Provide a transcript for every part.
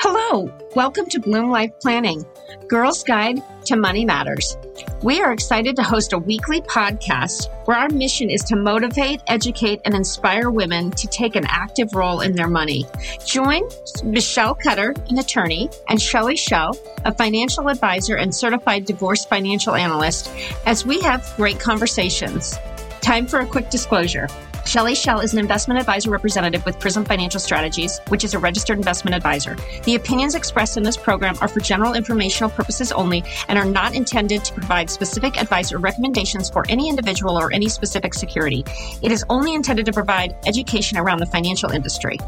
Hello, welcome to Bloom Life Planning, Girls Guide to Money Matters. We are excited to host a weekly podcast where our mission is to motivate, educate, and inspire women to take an active role in their money. Join Michelle Cutter, an attorney, and Shelley Shell, a financial advisor and certified divorce financial analyst, as we have great conversations. Time for a quick disclosure. Shelley Shell is an investment advisor representative with Prism Financial Strategies, which is a registered investment advisor. The opinions expressed in this program are for general informational purposes only and are not intended to provide specific advice or recommendations for any individual or any specific security. It is only intended to provide education around the financial industry.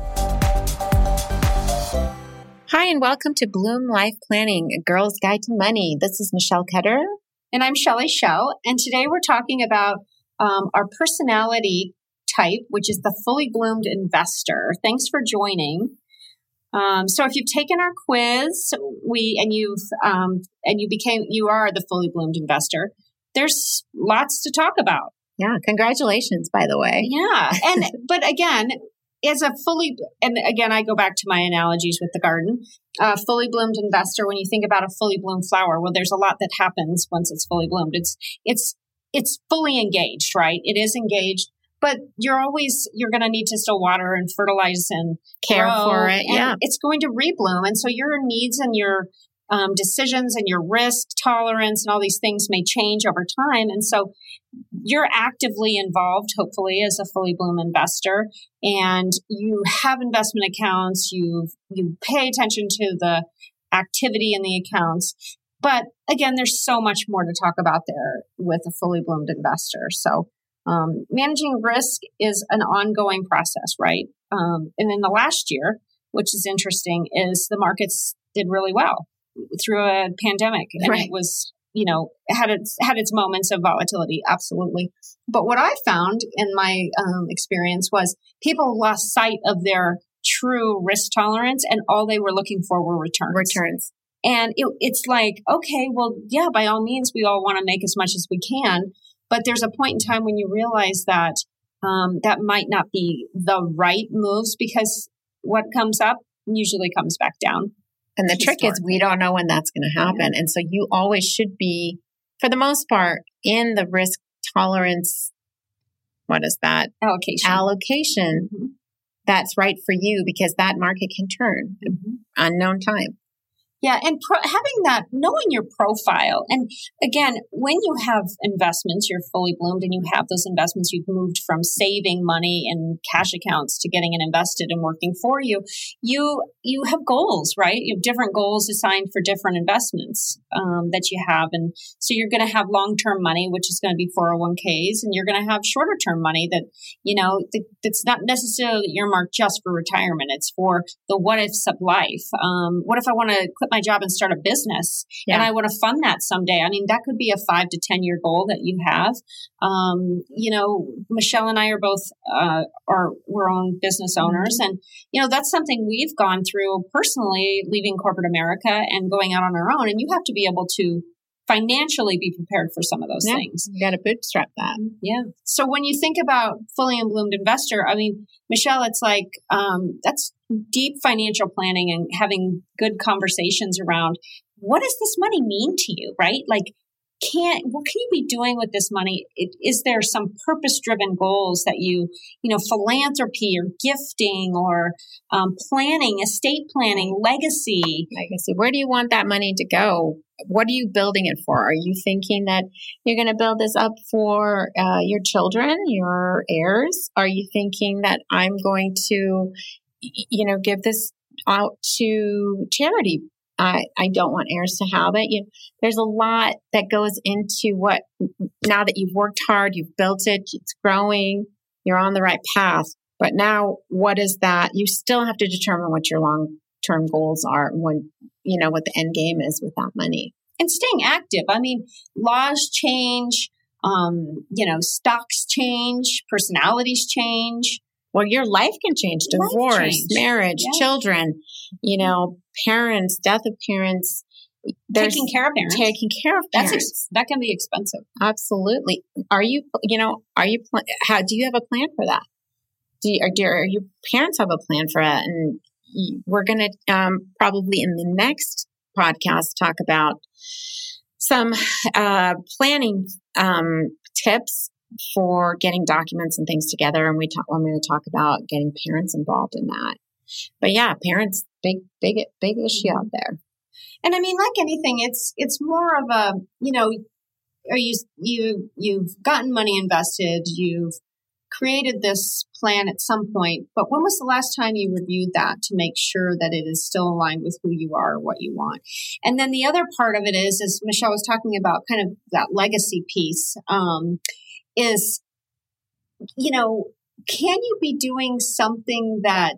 Hi, and welcome to Bloom Life Planning, a girl's guide to money. This is Michelle Ketter. And I'm Shelley Shell. And today we're talking about um, our personality type, which is the fully bloomed investor. Thanks for joining. Um, so if you've taken our quiz, we and you've um, and you became you are the fully bloomed investor. There's lots to talk about. Yeah, congratulations, by the way. Yeah, and but again, as a fully and again, I go back to my analogies with the garden. A fully bloomed investor. When you think about a fully bloomed flower, well, there's a lot that happens once it's fully bloomed. It's it's it's fully engaged, right? It is engaged but you're always you're going to need to still water and fertilize and care for it. yeah, it's going to rebloom, and so your needs and your um, decisions and your risk tolerance and all these things may change over time, and so you're actively involved, hopefully, as a fully bloom investor, and you have investment accounts. You you pay attention to the activity in the accounts. But again, there's so much more to talk about there with a fully bloomed investor. So um, managing risk is an ongoing process, right? Um, and in the last year, which is interesting, is the markets did really well through a pandemic, and right. it was you know had its had its moments of volatility, absolutely. But what I found in my um, experience was people lost sight of their true risk tolerance, and all they were looking for were returns. Returns. And it, it's like, okay, well, yeah, by all means, we all want to make as much as we can. But there's a point in time when you realize that um, that might not be the right moves because what comes up usually comes back down. And the trick is we don't know when that's going to happen. And so you always should be, for the most part, in the risk tolerance. What is that? Allocation. Allocation. Mm-hmm. That's right for you because that market can turn mm-hmm. unknown time. Yeah, and pro- having that, knowing your profile. And again, when you have investments, you're fully bloomed and you have those investments, you've moved from saving money in cash accounts to getting it invested and working for you. You you have goals, right? You have different goals assigned for different investments um, that you have, and so you're going to have long term money, which is going to be 401ks, and you're going to have shorter term money that you know that, that's not necessarily earmarked just for retirement. It's for the what ifs of life. Um, what if I want to my job and start a business yeah. and I want to fund that someday. I mean, that could be a five to 10 year goal that you have. Um, you know, Michelle and I are both, uh, are, we're own business mm-hmm. owners. And, you know, that's something we've gone through personally, leaving corporate America and going out on our own. And you have to be able to financially be prepared for some of those yeah, things. You got to bootstrap that. Yeah. So when you think about fully bloomed investor, I mean, Michelle, it's like um, that's deep financial planning and having good conversations around what does this money mean to you, right? Like, can't what can you be doing with this money? Is there some purpose driven goals that you you know philanthropy or gifting or um, planning estate planning legacy? Legacy. Where do you want that money to go? What are you building it for? Are you thinking that you're going to build this up for uh, your children your heirs? Are you thinking that i'm going to you know give this out to charity I, I don't want heirs to have it. You, there's a lot that goes into what, now that you've worked hard, you've built it, it's growing, you're on the right path. But now what is that? You still have to determine what your long term goals are when, you know, what the end game is with that money. And staying active. I mean, laws change, um, you know, stocks change, personalities change. Well, your life can change, divorce, change. marriage, yeah. children, you know, parents, death of parents. Taking care of parents. Taking care of parents. That's ex- that can be expensive. Absolutely. Are you, you know, are you, how, do you have a plan for that? Do, you, do your parents have a plan for that? And we're going to um, probably in the next podcast talk about some uh, planning um, tips for getting documents and things together. And we talk, I'm going to talk about getting parents involved in that. But yeah, parents, big, big, big issue out there. And I mean, like anything, it's it's more of a you know, are you you you've gotten money invested, you've created this plan at some point, but when was the last time you reviewed that to make sure that it is still aligned with who you are or what you want? And then the other part of it is, as Michelle was talking about, kind of that legacy piece, um, is, you know, can you be doing something that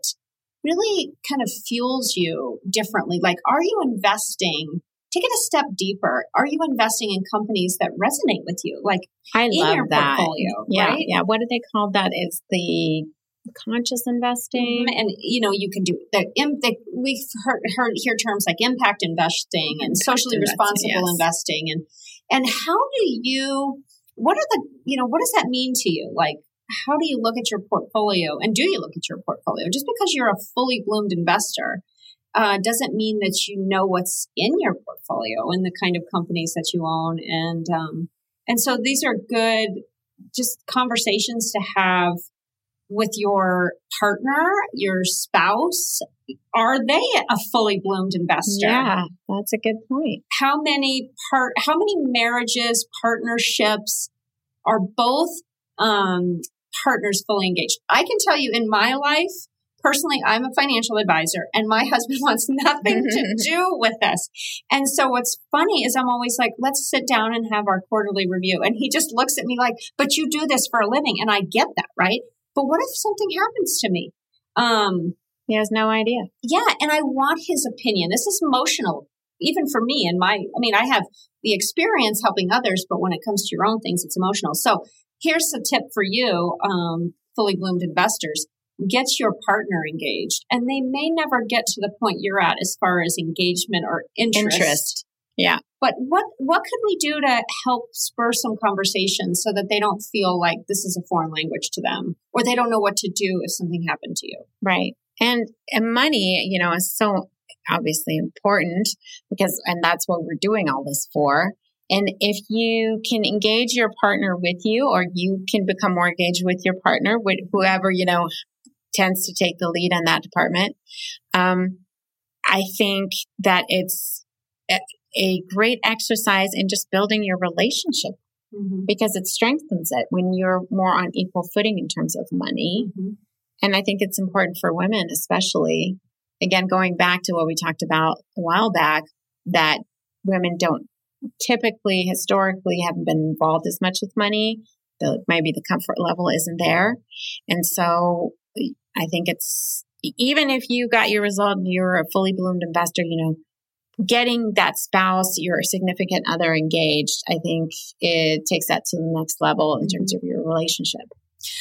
really kind of fuels you differently? Like, are you investing? Take it a step deeper. Are you investing in companies that resonate with you? Like, I love that. Portfolio, yeah, right? yeah. What do they call that? Is the conscious investing, mm-hmm, and you know you can do the, the we've heard, heard hear terms like impact investing and impact socially investing, responsible yes. investing, and and how do you? What are the you know what does that mean to you? Like how do you look at your portfolio and do you look at your portfolio? Just because you're a fully bloomed investor uh, doesn't mean that you know what's in your portfolio and the kind of companies that you own. And, um, and so these are good just conversations to have with your partner, your spouse. Are they a fully bloomed investor? Yeah, that's a good point. How many part, how many marriages, partnerships are both um, partners fully engaged. I can tell you in my life, personally, I'm a financial advisor and my husband wants nothing to do with this. And so what's funny is I'm always like, let's sit down and have our quarterly review. And he just looks at me like, but you do this for a living. And I get that, right? But what if something happens to me? Um, he has no idea. Yeah. And I want his opinion. This is emotional, even for me and my, I mean, I have the experience helping others, but when it comes to your own things, it's emotional. So here's a tip for you, um, fully bloomed investors. Get your partner engaged, and they may never get to the point you're at as far as engagement or interest. interest. Yeah. But what what could we do to help spur some conversations so that they don't feel like this is a foreign language to them, or they don't know what to do if something happened to you? Right. And and money, you know, is so obviously important because and that's what we're doing all this for. And if you can engage your partner with you, or you can become more engaged with your partner, with whoever, you know, tends to take the lead on that department, um, I think that it's a, a, great exercise in just building your relationship mm-hmm. because it strengthens it when you're more on equal footing in terms of money. Mm-hmm. And I think it's important for women, especially, again, going back to what we talked about a while back, that women don't typically historically haven't been involved as much with money. The, maybe the comfort level isn't there. And so I think it's even if you got your result and you're a fully bloomed investor, you know, getting that spouse, your significant other engaged, I think it takes that to the next level in terms mm-hmm. of your relationship.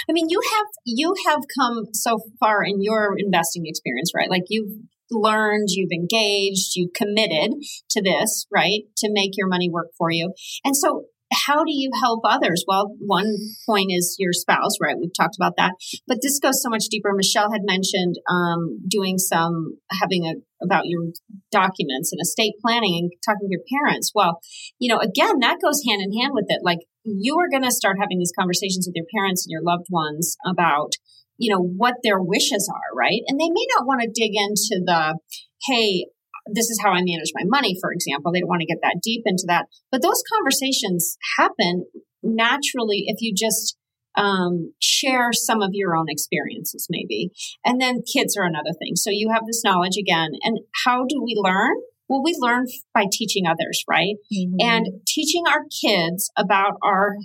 I mean, you have you have come so far in your investing experience, right? Like you've learned, you've engaged, you've committed to this, right? To make your money work for you. And so how do you help others? Well, one point is your spouse, right? We've talked about that, but this goes so much deeper. Michelle had mentioned um, doing some having a about your documents and estate planning and talking to your parents. Well, you know, again, that goes hand in hand with it. Like you are going to start having these conversations with your parents and your loved ones about you know, what their wishes are, right? And they may not want to dig into the, hey, this is how I manage my money, for example. They don't want to get that deep into that. But those conversations happen naturally if you just um, share some of your own experiences, maybe. And then kids are another thing. So you have this knowledge again. And how do we learn? Well, we learn by teaching others, right? Mm-hmm. And teaching our kids about our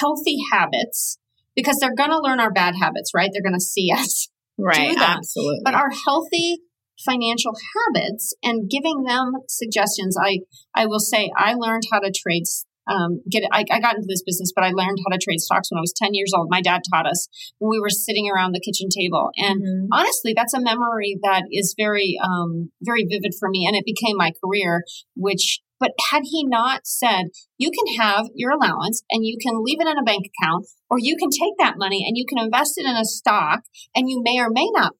healthy habits because they're going to learn our bad habits, right? They're going to see us right. Absolutely. But our healthy financial habits and giving them suggestions. I, I will say I learned how to trade um, get I, I, got into this business, but I learned how to trade stocks when I was 10 years old. My dad taught us when we were sitting around the kitchen table. And mm-hmm. honestly, that's a memory that is very, um, very vivid for me. And it became my career, which but had he not said, you can have your allowance and you can leave it in a bank account, or you can take that money and you can invest it in a stock and you may or may not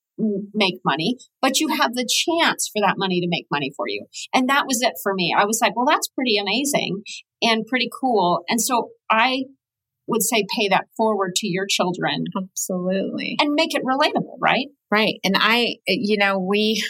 make money, but you have the chance for that money to make money for you. And that was it for me. I was like, well, that's pretty amazing and pretty cool. And so I would say pay that forward to your children. Absolutely. And make it relatable, right? Right. And I, you know, we,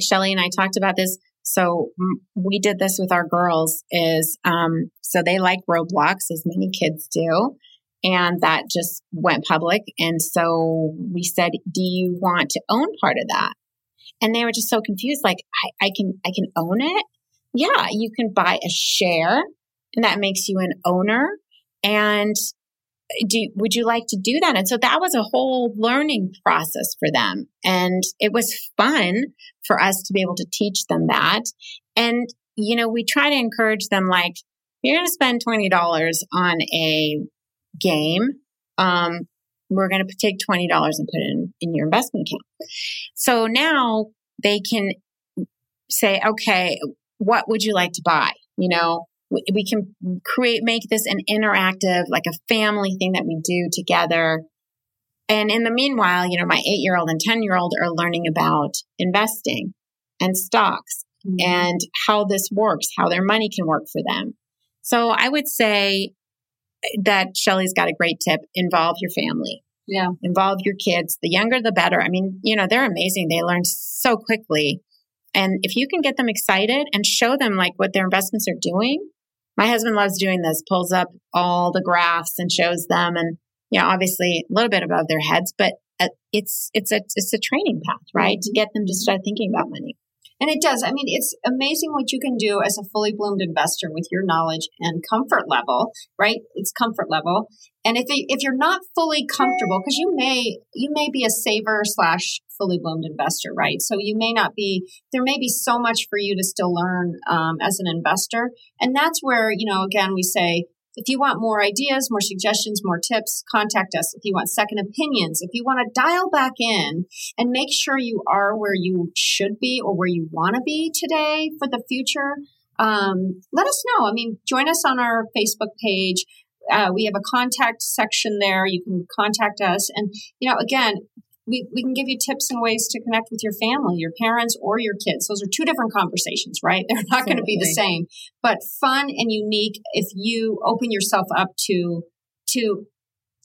Shelly and I talked about this. So we did this with our girls is, um, so they like Roblox as many kids do. And that just went public. And so we said, do you want to own part of that? And they were just so confused. Like, I, I can, I can own it. Yeah. You can buy a share and that makes you an owner. And uh, do, would you like to do that? And so that was a whole learning process for them. And it was fun for us to be able to teach them that. And, you know, we try to encourage them like, you're going to spend $20 on a game. Um, we're going to take $20 and put it in, in your investment account. So now they can say, okay, what would you like to buy? You know, we, we can create, make this an interactive, like a family thing that we do together. And in the meanwhile, you know, my eight year old and 10 year old are learning about investing and stocks mm-hmm. and how this works, how their money can work for them. So I would say that Shelly's got a great tip. Involve your family. Yeah. Involve your kids. The younger, the better. I mean, you know, they're amazing. They learn so quickly. And if you can get them excited and show them like what their investments are doing, my husband loves doing this, pulls up all the graphs and shows them. And, you know, obviously a little bit above their heads, but uh, it's, it's a, it's a training path, right? Mm-hmm. To get them to start thinking about money. And it does. I mean, it's amazing what you can do as a fully bloomed investor with your knowledge and comfort level, right? It's comfort level. And if, it, if you're not fully comfortable, because you may, you may be a saver slash fully bloomed investor, right? So you may not be, there may be so much for you to still learn um, as an investor. And that's where, you know, again, we say, if you want more ideas, more suggestions, more tips, contact us. If you want second opinions, if you want to dial back in and make sure you are where you should be or where you want to be today for the future, um, let us know. I mean, join us on our Facebook page. Uh, we have a contact section there. You can contact us. And, you know, again, we, we can give you tips and ways to connect with your family, your parents, or your kids. Those are two different conversations, right? They're not going to be the same, but fun and unique if you open yourself up to to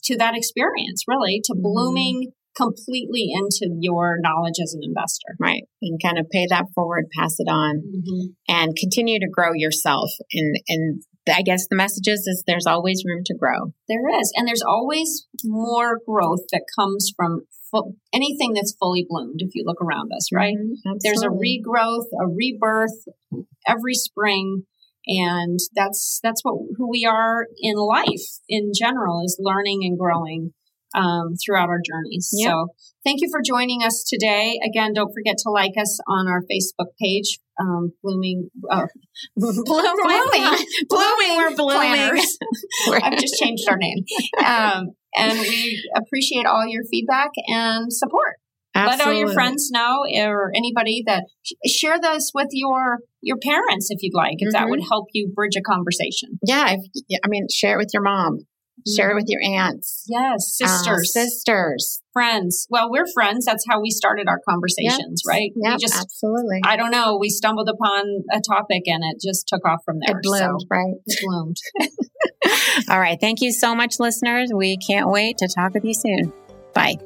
to that experience, really, to mm-hmm. blooming completely into your knowledge as an investor. Right. And kind of pay that forward, pass it on, mm-hmm. and continue to grow yourself. And and I guess the message is, is there's always room to grow. There is. And there's always more growth that comes from anything that's fully bloomed if you look around us, right? Mm-hmm, There's a regrowth, a rebirth every spring and that's that's what who we are in life in general is learning and growing um, throughout our journeys. Yep. So thank you for joining us today. Again, don't forget to like us on our Facebook page, um, Blooming, uh, blooming, blooming, blooming, we're blooming. I've just changed our name. Um, and we appreciate all your feedback and support. Absolutely. Let all your friends know or anybody that share this with your your parents if you'd like, if mm-hmm. that would help you bridge a conversation. Yeah, if, I mean, share it with your mom. Share it with your aunts. Yes, uh, sisters, uh, sisters, friends. Well, we're friends. That's how we started our conversations, yep. right? Yeah, absolutely. I don't know. We stumbled upon a topic and it just took off from there. It bloomed, so right? It bloomed. All right. Thank you so much, listeners. We can't wait to talk with you soon. Bye.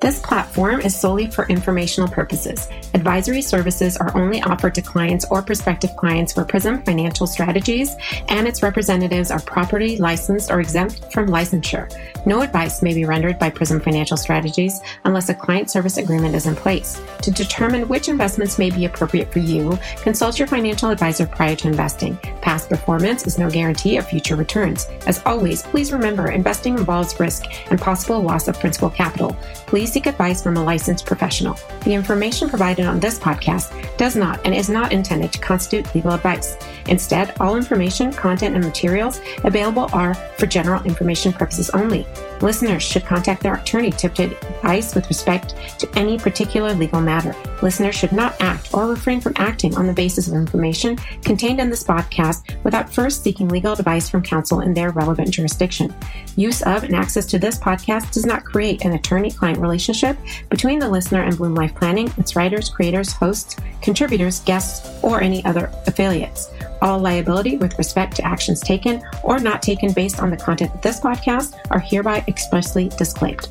This platform is solely for informational purposes. Advisory services are only offered to clients or prospective clients where Prism Financial Strategies and its representatives are property licensed or exempt from licensure. No advice may be rendered by Prism Financial Strategies unless a client service agreement is in place. To determine which investments may be appropriate for you, consult your financial advisor prior to investing. Past performance is no guarantee of future returns. As always, please remember investing involves risk and possible loss of principal capital. Please seek advice from a licensed professional. The information provided on this podcast does not and is not intended to constitute legal advice. Instead, all information, content, and materials available are for general information purposes only. Listeners should contact their attorney to obtain advice with respect to any particular legal matter. Listeners should not act or refrain from acting on the basis of information contained in this podcast without first seeking legal advice from counsel in their relevant jurisdiction. Use of and access to this podcast does not create an attorney client relationship between the listener and Bloom Life Planning, its writers, creators, hosts, contributors, guests, or any other affiliates. All liability with respect to actions taken or not taken based on the content of this podcast are hereby expressly disclaimed.